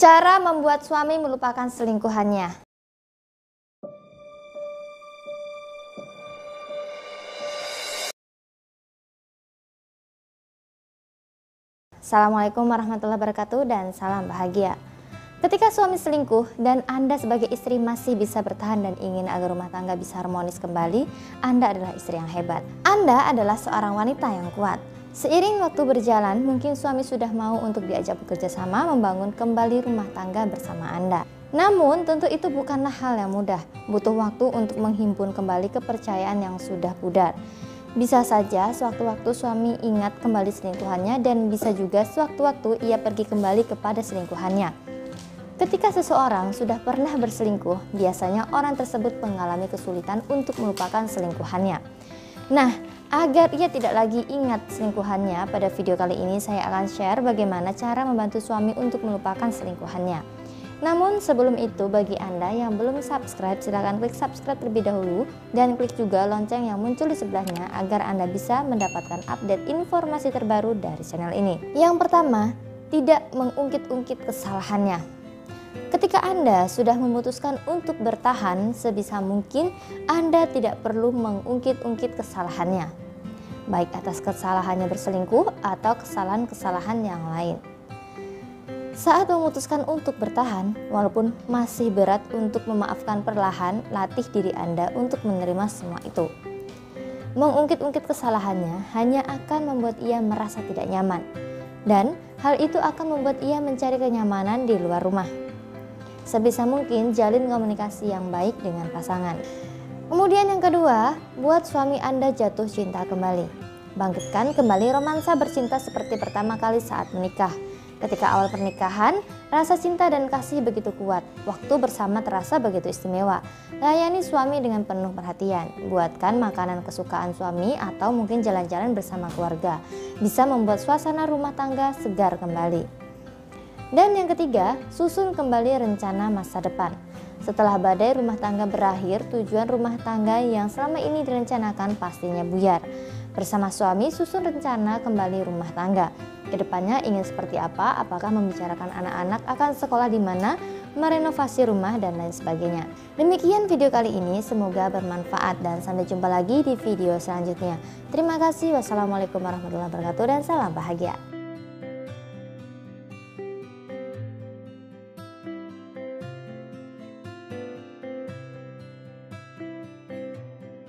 Cara membuat suami melupakan selingkuhannya. Assalamualaikum warahmatullahi wabarakatuh dan salam bahagia. Ketika suami selingkuh dan Anda sebagai istri masih bisa bertahan dan ingin agar rumah tangga bisa harmonis kembali, Anda adalah istri yang hebat. Anda adalah seorang wanita yang kuat. Seiring waktu berjalan, mungkin suami sudah mau untuk diajak bekerja sama membangun kembali rumah tangga bersama Anda. Namun, tentu itu bukanlah hal yang mudah. Butuh waktu untuk menghimpun kembali kepercayaan yang sudah pudar. Bisa saja sewaktu-waktu suami ingat kembali selingkuhannya dan bisa juga sewaktu-waktu ia pergi kembali kepada selingkuhannya. Ketika seseorang sudah pernah berselingkuh, biasanya orang tersebut mengalami kesulitan untuk melupakan selingkuhannya. Nah, Agar ia tidak lagi ingat selingkuhannya, pada video kali ini saya akan share bagaimana cara membantu suami untuk melupakan selingkuhannya. Namun sebelum itu bagi Anda yang belum subscribe silahkan klik subscribe terlebih dahulu dan klik juga lonceng yang muncul di sebelahnya agar Anda bisa mendapatkan update informasi terbaru dari channel ini. Yang pertama, tidak mengungkit-ungkit kesalahannya. Ketika Anda sudah memutuskan untuk bertahan, sebisa mungkin Anda tidak perlu mengungkit-ungkit kesalahannya, baik atas kesalahannya berselingkuh atau kesalahan-kesalahan yang lain. Saat memutuskan untuk bertahan, walaupun masih berat untuk memaafkan perlahan, latih diri Anda untuk menerima semua itu. Mengungkit-ungkit kesalahannya hanya akan membuat ia merasa tidak nyaman, dan hal itu akan membuat ia mencari kenyamanan di luar rumah. Sebisa mungkin jalin komunikasi yang baik dengan pasangan. Kemudian yang kedua, buat suami Anda jatuh cinta kembali. Bangkitkan kembali romansa bercinta seperti pertama kali saat menikah. Ketika awal pernikahan, rasa cinta dan kasih begitu kuat. Waktu bersama terasa begitu istimewa. Layani suami dengan penuh perhatian. Buatkan makanan kesukaan suami atau mungkin jalan-jalan bersama keluarga. Bisa membuat suasana rumah tangga segar kembali. Dan yang ketiga, susun kembali rencana masa depan. Setelah badai rumah tangga berakhir, tujuan rumah tangga yang selama ini direncanakan pastinya buyar. Bersama suami, susun rencana kembali rumah tangga. Ke depannya ingin seperti apa? Apakah membicarakan anak-anak akan sekolah di mana, merenovasi rumah, dan lain sebagainya. Demikian video kali ini, semoga bermanfaat dan sampai jumpa lagi di video selanjutnya. Terima kasih, wassalamualaikum warahmatullahi wabarakatuh, dan salam bahagia.